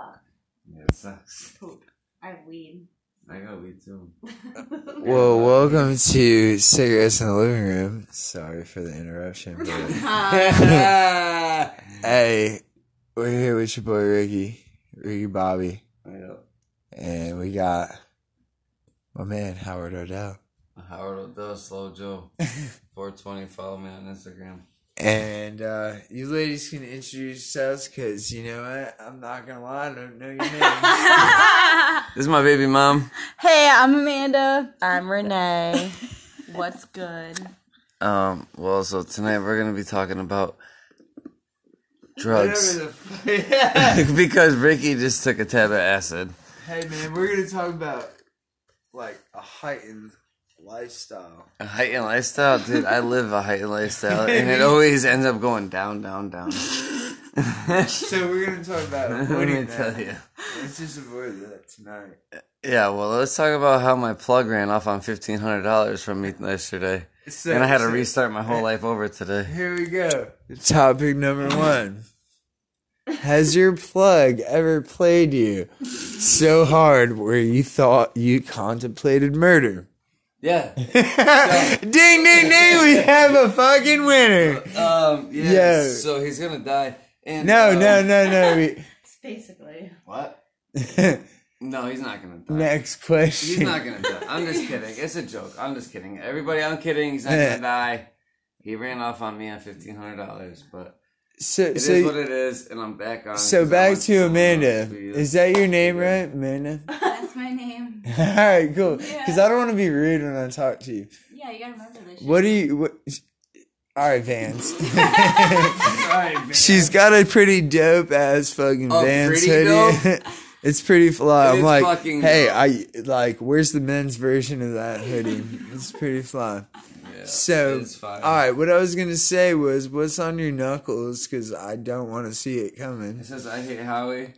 Fuck. Yeah, it sucks. Poop. I have weed. I got weed too. Well, welcome to Cigarettes in the Living Room. Sorry for the interruption, but hey, we're here with your boy Ricky, Ricky Bobby, Yeah. and we got my man Howard Odell. Howard Odell, Slow Joe. 420, follow me on Instagram. And uh, you ladies can introduce yourselves because you know what? I'm not gonna lie, I don't know your names. This is my baby mom. hey, I'm Amanda. I'm Renee. What's good? Um, well, so tonight we're gonna be talking about drugs. Whatever the fuck. because Ricky just took a tab of acid. hey man, we're gonna talk about like a heightened lifestyle. A heightened lifestyle, dude. I live a heightened lifestyle, and it always ends up going down, down, down. So we're gonna talk about Let avoiding me that. tell you. Let's just avoid that tonight. Yeah, well, let's talk about how my plug ran off on fifteen hundred dollars from me yesterday, So, and I had to so restart my whole life over today. Here we go. Topic number one. Has your plug ever played you so hard where you thought you contemplated murder? Yeah. ding, ding, ding! We have a fucking winner. Um. Yeah. Yeah. So he's gonna die. And No, um, no, no, no. we- Basically. What? No, he's not gonna die. Next question. He's not gonna die. I'm just kidding. It's a joke. I'm just kidding. Everybody, I'm kidding. He's not gonna die. He ran off on me on fifteen hundred dollars, but So, it is what it is, and I'm back on. So back to Amanda. Is that your name, right, Amanda? That's my name. All right, cool. Yeah. Because I don't want to be rude when I talk to you. Yeah, you gotta remember this. Shit. What do you? What, all right, Vans. Alright, man. She's got a pretty dope ass fucking Oh, Vans pretty hoodie. it's pretty fly. It I'm like, fucking hey, dope. I like. Where's the men's version of that hoodie? It's pretty fly. Yeah, So, all right. What I was gonna say was, what's on your knuckles? Because I don't want to see it coming. It says I hate Howie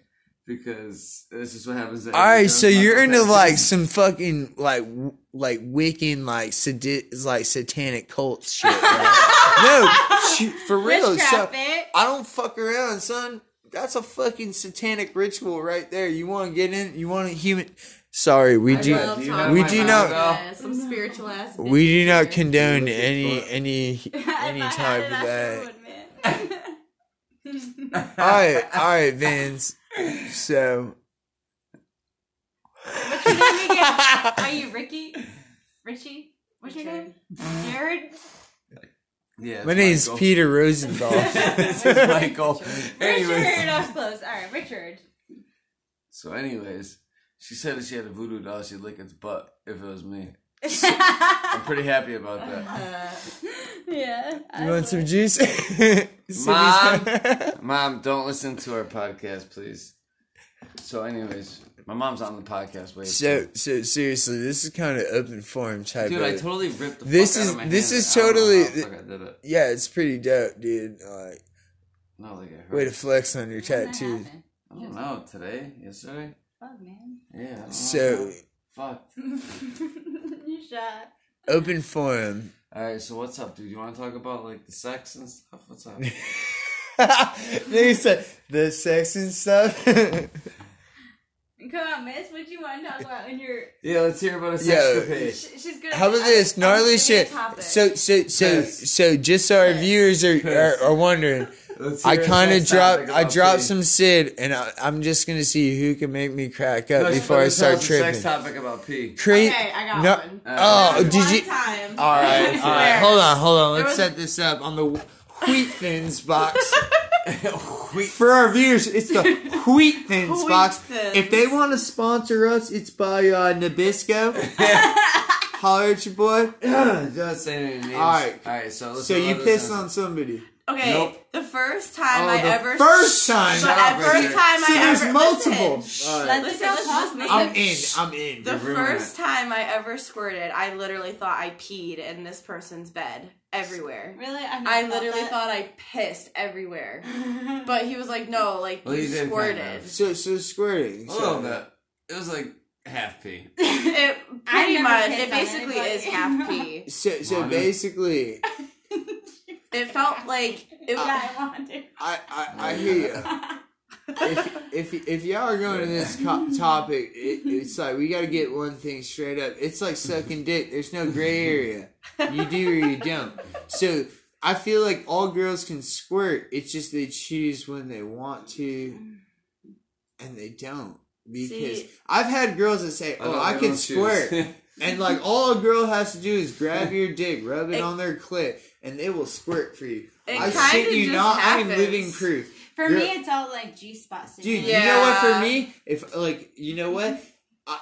because this is what happens. All right, so you're into like some fucking like w- like Wiccan like sadi- like satanic cult shit. Right? no, shoot, for real. So. I don't fuck around, son. That's a fucking satanic ritual right there. You want to get in? You want to human? Sorry, we do. love do you talking We do not- though? Some spiritual ass. We do not condone any any any type of that. sure would, man. All right, all right, Vince. So What's your name again? Are you Ricky? Richie? What's your name? Jared? Yeah, my name's Michael. Peter Rosenthal. this is Michael. Anyways, Richard, I was close. All right, Richard. so anyways, she said that she had a voodoo doll. She'd lick its butt if it was me. I'm pretty happy about that. Yeah. You want some juice? Mom. Mom, don't listen to our podcast, please. So, anyways, my mom's on the podcast. Wait, So, so seriously, this is kind of open forum type. dude, of, I totally ripped the. This fuck is- out of my this hand. is I don't totally- how the fuck I did it. yeah, it's pretty dope, dude. Like, No, like it hurt. way to flex on your When that tattoos. I don't know. Today, yesterday. Fuck, man. Yeah. I don't know. So, Fuck. you shot. open forum. All right. So what's up, dude? You want to talk about like the sex and stuff? What's up? they said the sex and stuff. Come on, miss. What you want to talk about in your. yeah, let's hear about a sex page. Sh- She's good. How about this gnarly shit? So, so, so, Yes. so, just so our Yes. viewers are, are, are wondering, Let's I kind of sex dropped, I about dropped some Sid, and I, I'm just gonna see who can make me crack up No, before I start tell us tripping. Sex topic about pee. Cre- Okay, I got no, one. Oh, There was did one you? Time. All right, all right. Hold on, hold on. Let's was- set this up on the Wheat Thins box. For our viewers, it's the Wheat Thins Wheat box. Thins. If they want to sponsor us, it's by uh, Nabisco. Holler at your boy. Don't say any names. All right. All right. So let's So you let us pissed on somebody. Okay, Nope. the first time Oh, I the ever. first time. But Shut the up, first Richard. time See, I there's ever. multiple. Listen, All right. listen, listen, listen, listen. I'm in. I'm in. The You're first time I ever squirted, I literally thought I peed in this person's bed everywhere. Really? I've I thought literally that. thought I pissed everywhere. But he was like, no, like, Well, you you squirted. So, so squirting. A little bit. It was like half pee. it pretty much, it basically is half pee. So, so basically, It felt like, it, yeah, I wanted. I, I, I hear you. if if if y'all are going to this co- topic, it, it's like we got to get one thing straight up. It's like sucking dick. There's no gray area. You do or you don't. So I feel like all girls can squirt. It's just they choose when they want to, and they don't. Because See- I've had girls that say, "Oh, know I can squirt," choose. and like all a girl has to do is grab your dick, rub it It- on their clit, and they will squirt for you. It I shit you just not. I am living proof. For Girl- me, it's all like G spot Dude, stimulation. you know what? For me, if like you know what, I,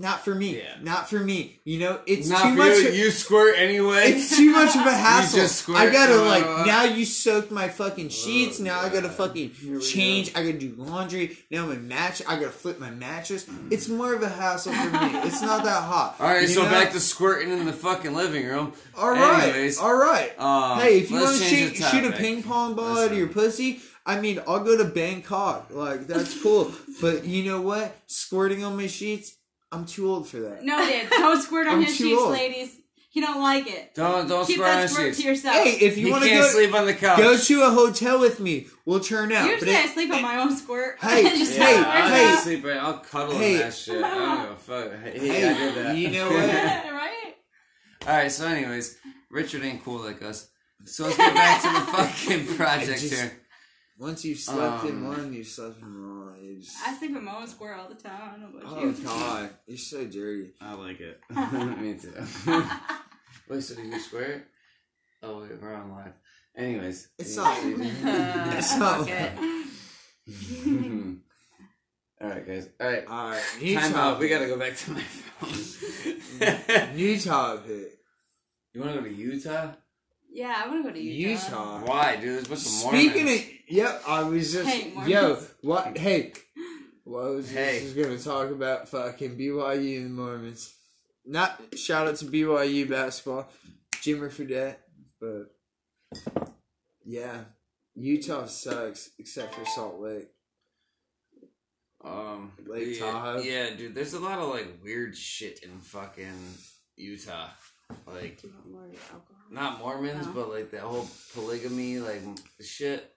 not for me. Yeah. Not for me. You know, it's Not too for much. you. You squirt anyway. it's too much of a hassle. just squirt I gotta no like uh, now you soaked my fucking uh, sheets. Oh, now I gotta fucking change. I gotta do laundry. Now my match. I gotta flip my mattress. Mm. It's more of a hassle for me. It's not that hot. All right, You so know? back to squirting in the fucking living room. All right, Anyways, all right. um, hey, if you want to shoot, shoot a ping pong ball out of your pussy, I mean, I'll go to Bangkok. Like that's cool. but you know what? Squirting on my sheets, I'm too old for that. No, dude, don't squirt on I'm his too sheets, old. ladies. He don't like it. Don't don't Keep squirt on that squirt sheets. to yourself. Hey, if you He want to can't go, sleep on the couch. go to a hotel with me. We'll turn out. Usually But I it- sleep on my own squirt. Hey, Just yeah, hey, I'll hey. out. sleep. I'll cuddle Hey. in that shit. I don't give a fuck. Hey, Hey, I did that. you know what? right? All right. So, anyways, Richard ain't cool like us. So let's get back to the fucking project just- here. Once you've slept in Um, one, you've slept in all. You just, I sleep in my own squirt all the time. I don't know about oh you. god, you're so dirty. I like it. Me too. Wait, so did you swear? Oh wait, we're on live. Anyways, It's you- not- Uh, It's not- fuck it. All right, guys. All right. All right, new Time topic. out. We gotta go back to my phone. New topic. you want to go to Utah? Yeah, I want to go to Utah. Utah. Why, dude? There's a bunch of Mormons. Speaking of, yep, I was just, Hey, Mormons. yo, what? Hey, what I was Hey. just gonna talk about fucking BYU and the Mormons. Not shout out to BYU basketball, Jimmer Fredette, but yeah, Utah sucks except for Salt Lake. Um, Lake yeah, Tahoe. Yeah, dude. There's a lot of like weird shit in fucking Utah. Like not Mormons, No. but like that whole polygamy, like shit,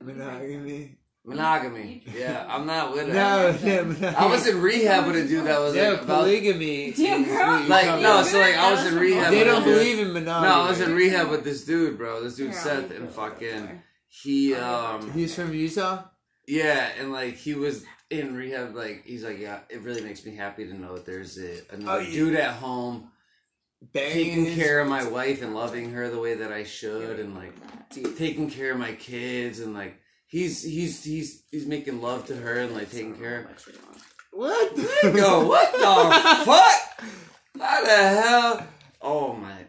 Monogamy. monogamy. Yeah, I'm not with it. No, no, monogamy. I was in rehab with a dude that was no like about polygamy. Damn, girl. like no, about. so like I was in rehab. They don't believe in monogamy. No, I was in rehab with this dude, bro. This dude Here, Seth, and fucking he um He's from Utah. Yeah, and like he was in rehab, like he's like, yeah, it really makes me happy to know that there's a another Oh, yeah. dude at home taking care of my wife and loving her the way that I should, and like taking care of my kids, and like he's he's he's he's making love to her and like taking care of. What? Yo, what the fuck? How the hell? Oh my!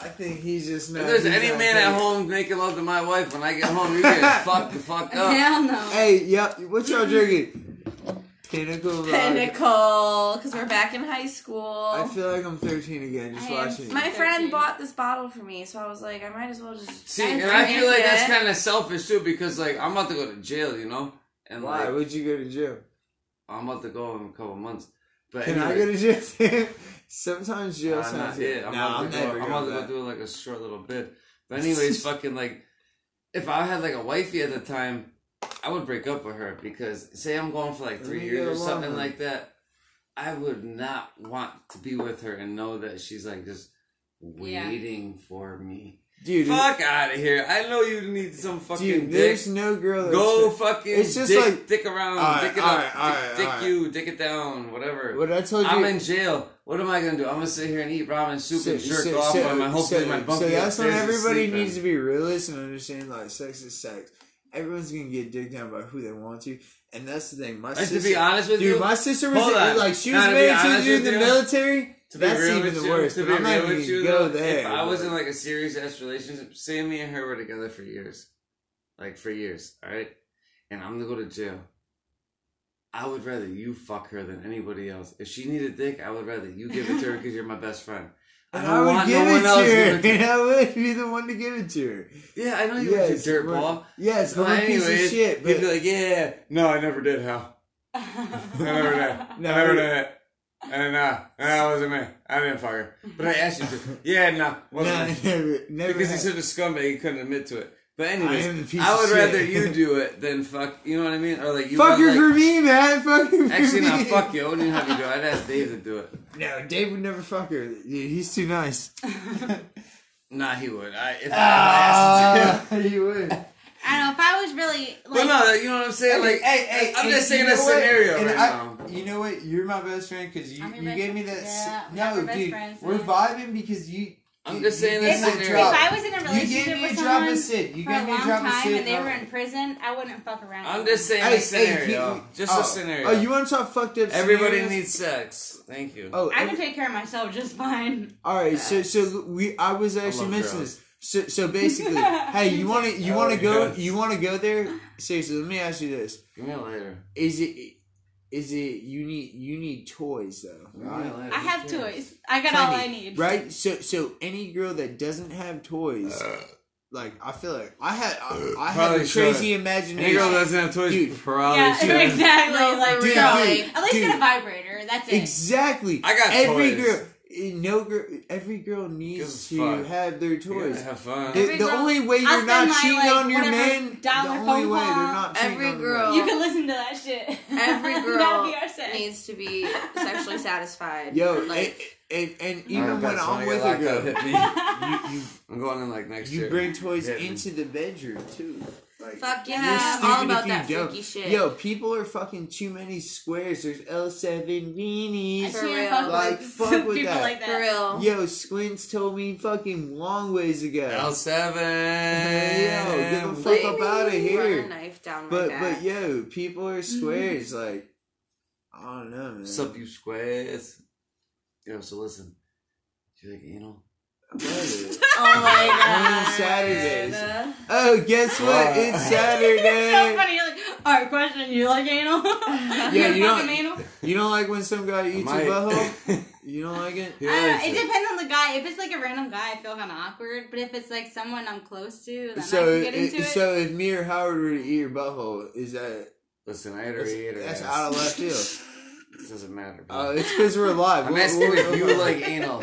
I think he's just. If there's he's any not man at home making love to my wife when I get home, you're getting fucked the fuck up. Hell no. Hey, yep. What y'all drinking? Pinnacle. Lager. Pinnacle, because we're back in high school. I feel like I'm 13 again. Just I am watching. My it. friend 13. bought this bottle for me, so I was like, I might as well just. See, and I feel like drink that's kind of selfish too, because like I'm about to go to jail, you know, and Why? like Would you go to jail? I'm about to go in a couple months. But Can I anyway, go to jail? Sometimes jail uh, sounds not good. I'm nah, about I'm to go. never I'm going about to go back. do like a short little bit. But anyways, fucking like, if I had like a wifey at the time, I would break up with her because say I'm going for like three years or something with like that. I would not want to be with her and know that she's like just Yeah. waiting for me. Dude, Fuck out of here! I know you need some fucking dude, dick. there's no girl that's Go fucking. It's just dick, like- dick around, Alright, dick it alright, up, alright, dick, dick alright. you, dick it down, whatever. What I told you. I'm in jail. What am I gonna do? I'm gonna sit here and eat ramen soup and jerk so- off so- on my hopefully so- my So that's when everybody needs to be realist and understand like sex is sex. Everyone's gonna get dicked down by who they want to, and that's the thing. My And sister, to be honest with dude, you, my sister was in- like she was Now, married to a dude in the you, military. to be That's real even with the you, worst. To be I'm not real with you, go though, there. if I was in like a serious ass relationship, say me and her were together for years, like for years, all right, and I'm gonna go to jail. I would rather you fuck her than anybody else. If she needed dick, I would rather you give it to her because you're my best friend. I and don't I would want give no it to else her, to and I would be the one to give it to her. Yeah, I know you Yes, a dirt ball. Yes, But I'm a piece of anyways, shit, He'd be like, yeah, no, I never did, Hal. I never did. I never did it. And uh, that wasn't me. I didn't fuck her. But I asked you to. Yeah, no, no, wasn't me. never, never. Because he's had- such a scumbag, he couldn't admit to it. But I anyways, am the piece I, would rather you do it than fuck. You know what I mean? Or like you. fuck would, her for me, man. Fuck her for Actually, me. not fuck you. I wouldn't even have you do it. I'd ask Dave to do it. No, Dave would never fuck her. Dude, he's too nice. Nah, he would. I, if I asked him Ah, you would. I don't know if I was really But like. no, you know what I'm saying? Like, hey, hey, I'm just saying you a scenario And right I- now. You know what? You're my best friend because you, you best gave me that. Yeah, s- no, dude, friends, we're yeah. vibing because you. I'm just saying this gave me a scenario. If. I was in a relationship You relationship gave me with a drop someone of Sid. You for gave a me a long drop of time and they were in prison, I wouldn't fuck around. I'm just them. saying Hey, a scenario. hey, just oh, a scenario. Oh, you want to talk fucked up? Everybody scenarios? needs sex. Thank you. Oh, I every- can take care of myself just fine. All right, so so we I was actually love mentioning girls. this. So so basically, hey, you want to you I want to love go girls. you want to go there? Seriously, let me ask you this: Give me a later. Is it is it you need you need toys though, Give me a right? later. I have cares? toys. I got all I need. right? So so any girl that doesn't have toys, Uh, like I feel like I had I, I have Probably a should. crazy Any imagination. girl that doesn't have toys Dude. probably Yeah, should. exactly. Like, for Dude, no. dude, At least dude. get a vibrator. That's it. Exactly. I got every toys. girl. No girl. Every girl needs to fuck. have their You gotta toys. have fun. The, the girl- only way you're spend not my, cheating like, on your man, the only phone way they're not cheating Every on their girl- You can listen to that shit. Every That'd girl be our sex. needs to be sexually satisfied. Yo, like and, and, and Alright, even when I'm with a girl, up, hit me. you, you, I'm going in like next you year. bring toys Hit me. into the bedroom too. Like, fuck you're yeah, stupid all about if you that don't. freaky shit. Yo, people are fucking too many squares. There's L7 I weenies. For real. fuck Like, with fuck with people that. like that. for real. Yo, Squints told me fucking long ways ago. L7. Yo, get the fuck Like, up outta run here. a knife down But back. but yo, people are squares. like I don't know, man. What's up, you squares? Yo, so listen. Do you like anal? I oh my god. on Saturdays. Oh, guess what? It's Saturday. it's so funny. You're like, all right, question. You like anal? Yeah, you you don't- anal? You don't like when some guy eats I your might. butthole? You don't like it? He I don't know, likes it depends on the guy. If it's like a random guy, I feel kind of awkward. But if it's like someone I'm close to, then I So, can get into it, it. so if me or Howard were to eat your butthole, is that Listen, I had her that's, eat her that's ass. out of left field? It doesn't matter. Bro. Uh, it's because we're alive. I'm What- asking what- if you like anal.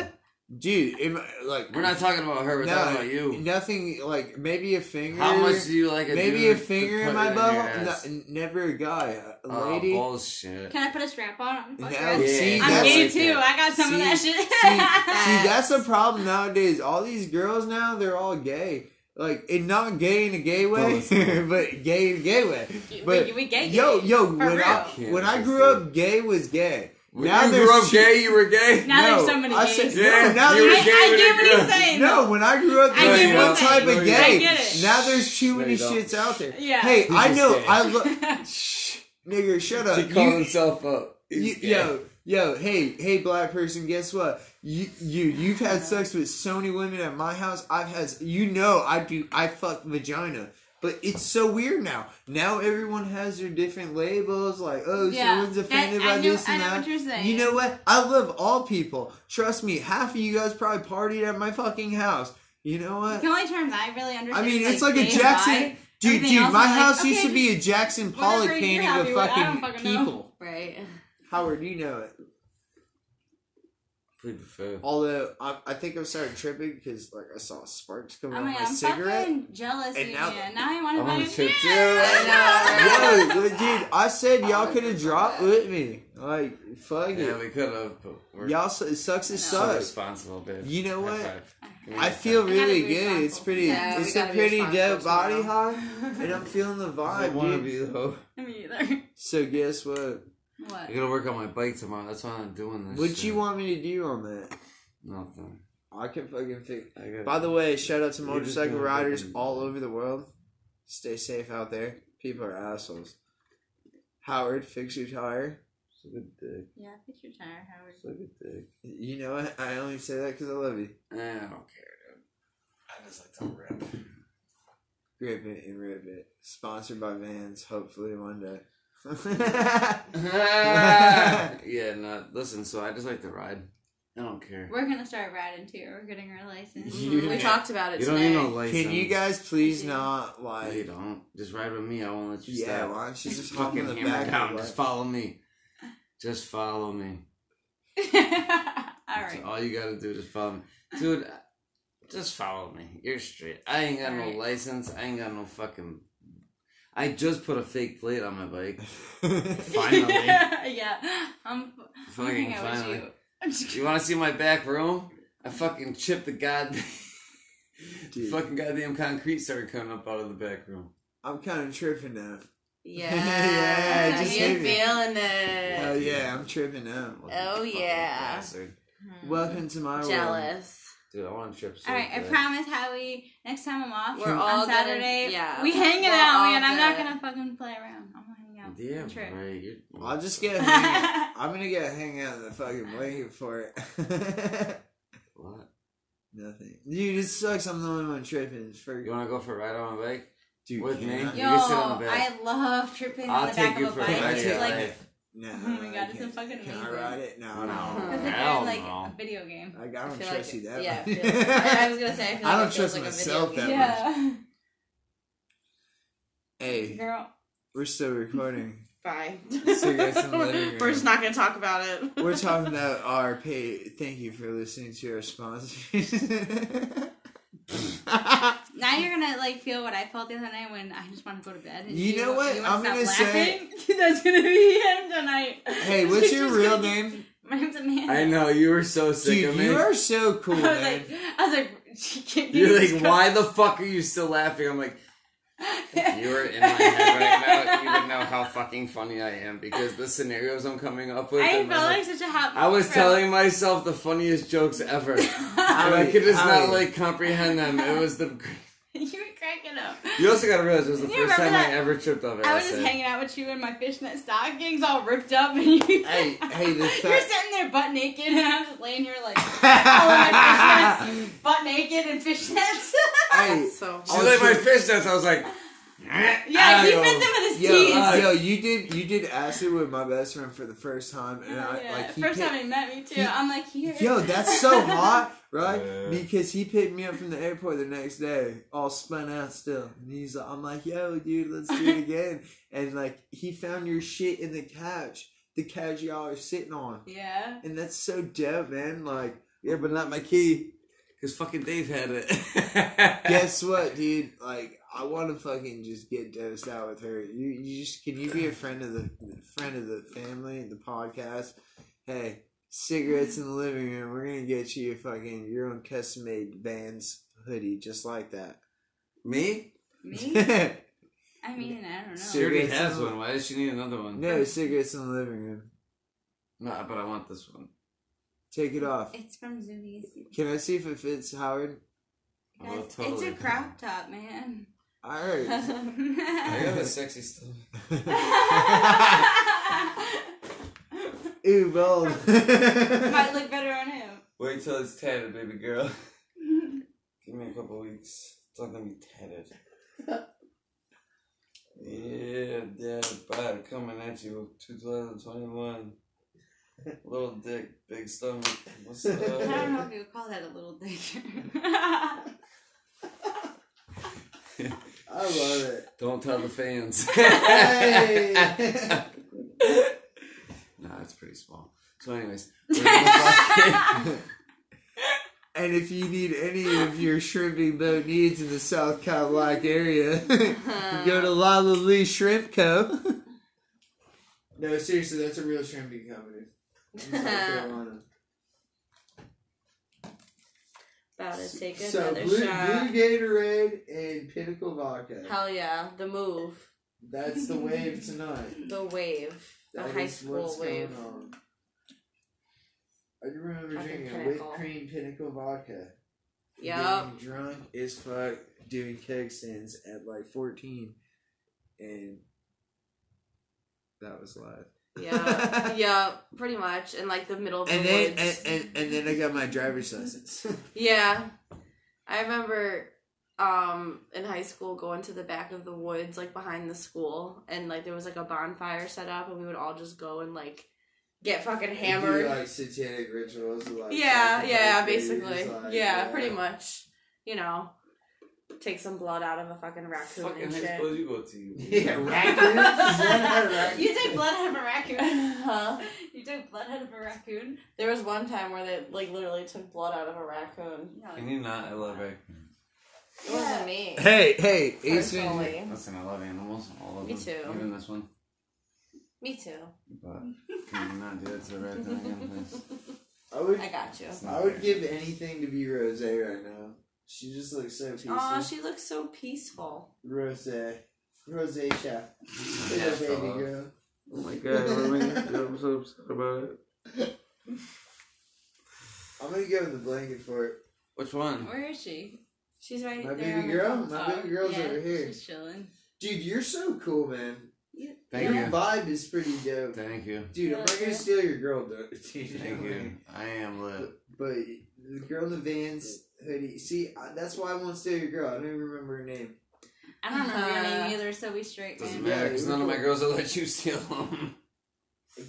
Dude. If, like We're not talking about her. We're no, talking about you. Nothing like maybe a finger. How much do you like a Maybe dude a finger to in my it your butthole. No, never a guy, a Oh, lady. bullshit. Can I put a strap on? No, Fuck see, Yeah. I'm gay like too. that. I got some of that shit. See, that's the problem nowadays. All these girls now, they're all gay. Like, and not gay in a gay way, but gay in a gay way. But we, we gay. yo, gay. yo, For when I when I grew up, gay was gay. When now you there's grew up two- gay, you were gay. Now no, there's so many I gays. said Yeah, no. Now you I, were there's gay I with get what he's saying. no. When I grew up, I there get was what one type saying. of gay. I get it. Now there's too many you don't. shits out there. Yeah. Hey, He's I know. gay. I look. Shh, nigga, shut up. He called You- himself up. You, yo, yo, hey, hey, black person, guess what? You, you, you've had sex with so many women at my house. I've had, you know, I do, I fuck vagina, but it's so weird now. Now everyone has their different labels, like, oh, Yeah. someone's offended I by know- this and I know that. what you're saying. You know what? I love all people. Trust me, half of you guys probably partied at my fucking house. You know what? The only terms I really understand. I mean, it's like gay a Jackson. Dude, Everything dude, my is like, house used okay, to be a Jackson Pollock painting of fucking fucking know. people. Right. Howard, you know it. Plead the. Although I, I think I'm starting tripping because like I saw sparks coming I out mean, my I'm cigarette. fucking jealous And of now- you. Now I want to want fucking to too. I know, Yo, dude, I said y'all could have dropped with me. Like, fuck Yeah, it. Yeah, we could have, Y'all, it sucks. It so sucks. responsible, babe. You know what? five. Give me I a feel five. I gotta really good. It's pretty. Yeah, it's a pretty responsible dope body tomorrow. high, and I'm feeling the I vibe, want to dude. be though. Me either. So guess what? What? I gotta work on my bike tomorrow. That's why I'm doing this. What shit. you want me to do on that? Nothing. I can fucking fix. I got. By the way, shout out to motorcycle riders fucking- all over the world. Stay safe out there. People are assholes. Howard, fix your tire. Suck a dick. Yeah, fix your tire, Howard. Suck a dick. You know what? I only say that because I love you. Eh, I don't care, dude. I just like to rip. Grip it and rip it. Sponsored by Vans, hopefully one day. yeah, no. Listen, so I just like to ride. I don't care. We're gonna start riding too. We're getting our license. You- We talked about it You don't need no license. Can you guys please Yeah. not No, you don't. Just ride with me. I won't let you Yeah, stop. why don't you just hop fucking the hammer down. Just follow me. Just follow me. All That's right. all you gotta do. is follow me, dude. Just follow me. You're straight. I ain't got no Alright. license. I ain't got no fucking. I just put a fake plate on my bike. Finally. yeah. I'm, I'm Fucking hanging out finally. you. You want to see my back room? I fucking chipped the goddamn. the fucking goddamn concrete started coming up out of the back room. I'm kind of tripping now. Yeah, Yeah, just you're feeling it. Hell yeah, I'm tripping now. Oh, yeah. bastard. Hmm. Welcome to my world. Jealous. Dude, I want to trip so All right, I bad. promise, Howie. Next time I'm off We're on all gonna- Saturday, yeah, we hanging we're out, all man. I'm not gonna- gonna fucking play around. I'm gonna hang out. Yeah, Trip. right. You're, I'll just get a hang out. I'm gonna get a hang out in the fucking blanket for it. What? Nothing. Dude, it sucks. I'm the only one tripping. It's for You want to go for a ride on my bike? dude. with can me? I- You Yo, can sit on the back. I love tripping I'll on the take back you of a for a bike. ride, It's like, life. No, Oh my God, it's so can't. fucking Can I amazing. ride it? No, No. no. it's like, Hell like no. a video game. I, I don't feel trust like you that yeah, much. it feels- I- I was gonna say, I feel I like don't it feels trust like a myself video that game. much. Yeah. Hey, Girl. we're still recording. Bye. Cigarettes in the living room. We're just not gonna talk about it. We're talking about our pay. Thank you for listening to our sponsors. Now you're gonna like feel what I felt the other night when I just want to go to bed. and You know what? wanna I'm stop gonna say- That's gonna be him tonight. hey, what's your real name? My name's Amanda. I know you were so sick Dude, of me. you are so cool, I was man. like, I was like, can't You're get like, why the fuck are you still laughing? I'm like, if you were in my head right now, you would know how fucking funny I am because the scenarios I'm coming up with. I in my felt head- like such a hot. I was bro. telling myself the funniest jokes ever, and I could just not like comprehend them. It was the. you were cracking up. You also gotta realize it was the You first time remember I ever tripped over I was just hanging out with you in my fishnet stockings, all ripped up, and you. Hey, hey, the You're sitting there butt naked, and I'm just laying here like all in my fishnets, butt naked and fishnets. hey, so She like my fishnets. I was like, yeah, he Ow. fit them with his yo, teeth. uh, yo, you did you did acid with my best friend for the first time, and I yeah. like he First picked- time he met me too. he- I'm like, here. Yo, that's so hot, right? Yeah. Because he picked me up from the airport the next day, all spun out still. And he's like, I'm like, yo, dude, let's do it again. and like, he found your shit in the couch, the couch y'all are sitting on. Yeah. And that's so dope, man. Like, yeah, but not my key, because fucking Dave had it. guess what, dude? Like, I want to fucking just get dosed out with her. You, you just can you be a friend of the friend of the family, the podcast? Hey, cigarettes in the living room. We're gonna get you a fucking your own custom made Vans hoodie, just like that. Me? Me? I mean, I don't know. She already has one. Why does she need another one? No, cigarettes in the living room. No, but I want this one. Take it off. It's from Zumiez. Can I see if it fits, Howard? I will Guys, totally- It's a crop top, man. Alright. I got the sexy stuff. Ooh, bold. Might look better on him. Wait till it's tatted, baby girl. Give me a couple weeks. It's not gonna be tatted. yeah, dad, bod coming at you, 2021. Little dick, big stomach. What's I don't know if you would call that a little dick. I love it. Don't tell the fans. Hey! nah, it's pretty small. So, anyways, we're gonna fucking- And if you need any of your shrimping boat needs in the South Carolina area, go to uh-huh. Lala Lee Shrimp Co. no, seriously, that's a real shrimping company. In South Carolina. about to take So another blue, shot. blue Gatorade and Pinnacle Vodka. Hell yeah, the move, That's the wave tonight. the wave, the That high school wave. I do remember Fucking drinking Pinnacle. whipped cream Pinnacle Vodka. Being drunk as fuck, doing keg stands at like 14. And that was live. Yeah, yeah, pretty much And like the middle of the And then, and, woods. and, and then I got my driver's license. Yeah. I remember um in high school going to the back of the woods like behind the school and like there was like a bonfire set up and we would all just go and like get fucking Do, hammered. like satanic rituals. Like, yeah, yeah, basically. like, yeah, pretty much. You know. Take some blood out of a fucking raccoon Fucking and high shit. school you go to. You Yeah, raccoons. you take blood out of a raccoon. Huh? You took blood out of a raccoon. There was one time where they like literally took blood out of a raccoon. Can you not? I love raccoons. It wasn't me. Hey, hey, Ace Man. Personally. Listen, I love animals. All of Me them. too. Even this one. Me too. But can you not do that to a raccoon again, please? I would, I got you. I would give anything to be Rose right now. She just looks so peaceful. Aw, she looks so peaceful. Rose, Rosacea, Yeah, little baby fella. girl. Oh my god, I'm so upset about it. I'm gonna give her the blanket for it. Which one? Where is she? She's right here. My there. baby on the girl? My Oh, baby girl's yeah, over here. She's chilling. Dude, you're so cool, man. Yeah. Thank your you. vibe is pretty dope. Thank you. Dude, I'm not gonna steal your girl, though. Dude, Thank you. I am lit. But the girl in the Vans hoodie. See, I- that's why I won't steal your girl. I don't even remember her name. I don't remember your Uh, name either, so we straight Doesn't man. Matter because none of my girls will let you steal them.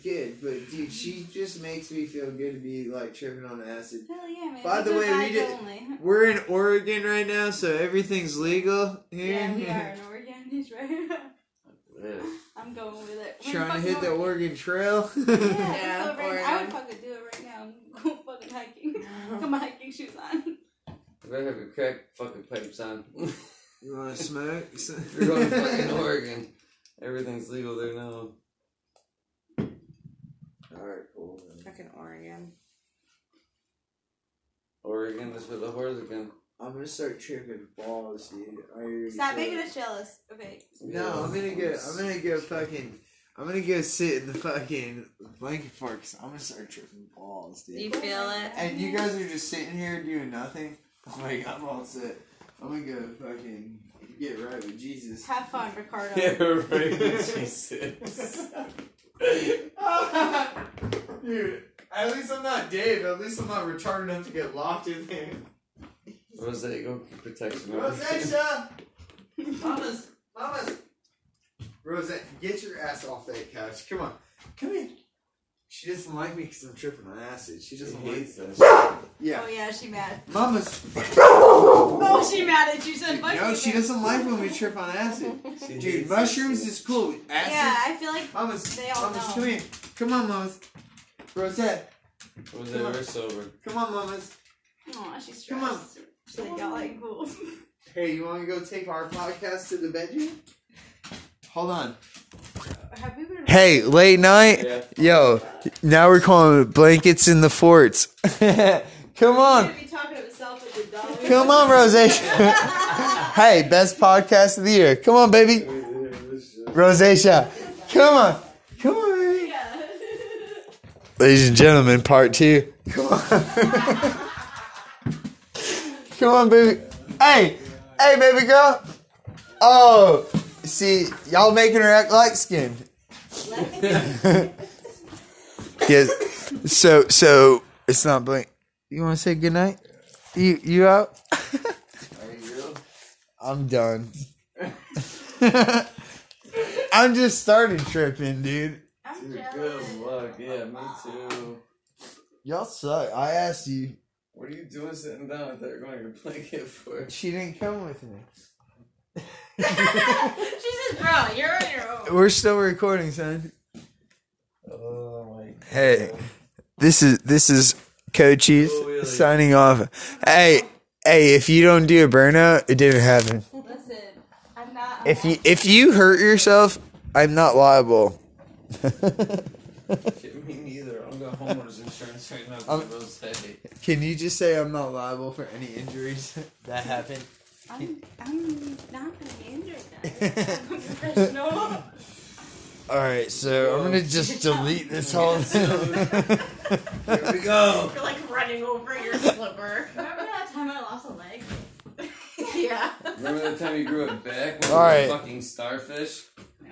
Good, but dude, she just makes me feel good to be like tripping on acid. Hell yeah, man. By the way, we did, only. we're in Oregon right now, so everything's legal here. Yeah, we are in Oregon. He's right. I'm going with it. We're Trying to fucking hit the Oregon. Oregon Trail. Yeah, Yeah, let's go right I would fucking do it right now. Go fucking hiking. Got my hiking shoes on. I better have your crack fucking pipes on. you want to smoke? We're going to fucking Oregon. Everything's legal there now. Alright, cool. man. Fucking Oregon. Oregon is for the whores again. I'm gonna start tripping balls, dude. I already Stop making it. us jealous. Okay. No, I'm gonna go. I'm gonna go fucking. I'm gonna go sit in the fucking blanket fort because I'm gonna start tripping balls, dude. You feel it? And you guys are just sitting here doing nothing. I'm like, I'm all set. I'm gonna go fucking get right with Jesus. Have fun, Ricardo. right. Jesus. Dude, at least I'm not Dave. At least I'm not retarded enough to get locked in there. Rose, go keep protection. Rosacea! Mamas! Mamas! Rosette, get your ass off that couch. Come on. Come here. She doesn't like me because I'm tripping on acid. She She doesn't like hates that. that. Yeah. Oh yeah, she mad. Mamas. Oh, she mad at you. Said fuck No, she man. doesn't like when we trip on acid. Dude, mushrooms is cool. Acid. Yeah, I feel like Mamas, They all mamas, know. come here. Come on, mamas. Rosette, shit. Rose, we're sober. come on, mamas. oh, she's stressed. Come on. She's like, y'all ain't cool. Hey, you want to go take our podcast to the bedroom? Hold on. Have we been? Hey, late night. Yeah. Yo, now we're calling it blankets in the forts. Come on. Be talking to himself with the dog. Come on, Rosacea. hey, best podcast of the year. Come on, baby. Rosacea. Come on. Come on, baby. Yeah. Ladies and gentlemen, part two. Come on. Come on, baby. Hey, hey, baby girl. Oh, see, y'all making her act light skinned. yes. So, so it's not blank. You want to say good night? You, you out? I'm done. I'm just started tripping, dude. Dude, good luck. Yeah, me too. Y'all suck. I asked you. What are you doing sitting down? I thought you were going to your blanket for. She didn't come with me. she says, bro, you're on your own. We're still recording, son. Oh my god. Hey, this is this is Coaches Oh, really? signing off. Hey, hey, if you don't do a burnout, it didn't happen. Listen, I'm not. If you if you hurt yourself, I'm not liable. Me neither. I'm going homeowners insurance right now. I'm- for Rose. Can you just say I'm not liable for any injuries that happen? I'm, I'm not gonna be injured, guys. I'm a professional. All right, so I'm gonna just delete this whole. Thing. Here we go. You're like running over your slipper. Remember that time I lost a leg? yeah. Remember that time you grew a back when All you were right. a fucking starfish?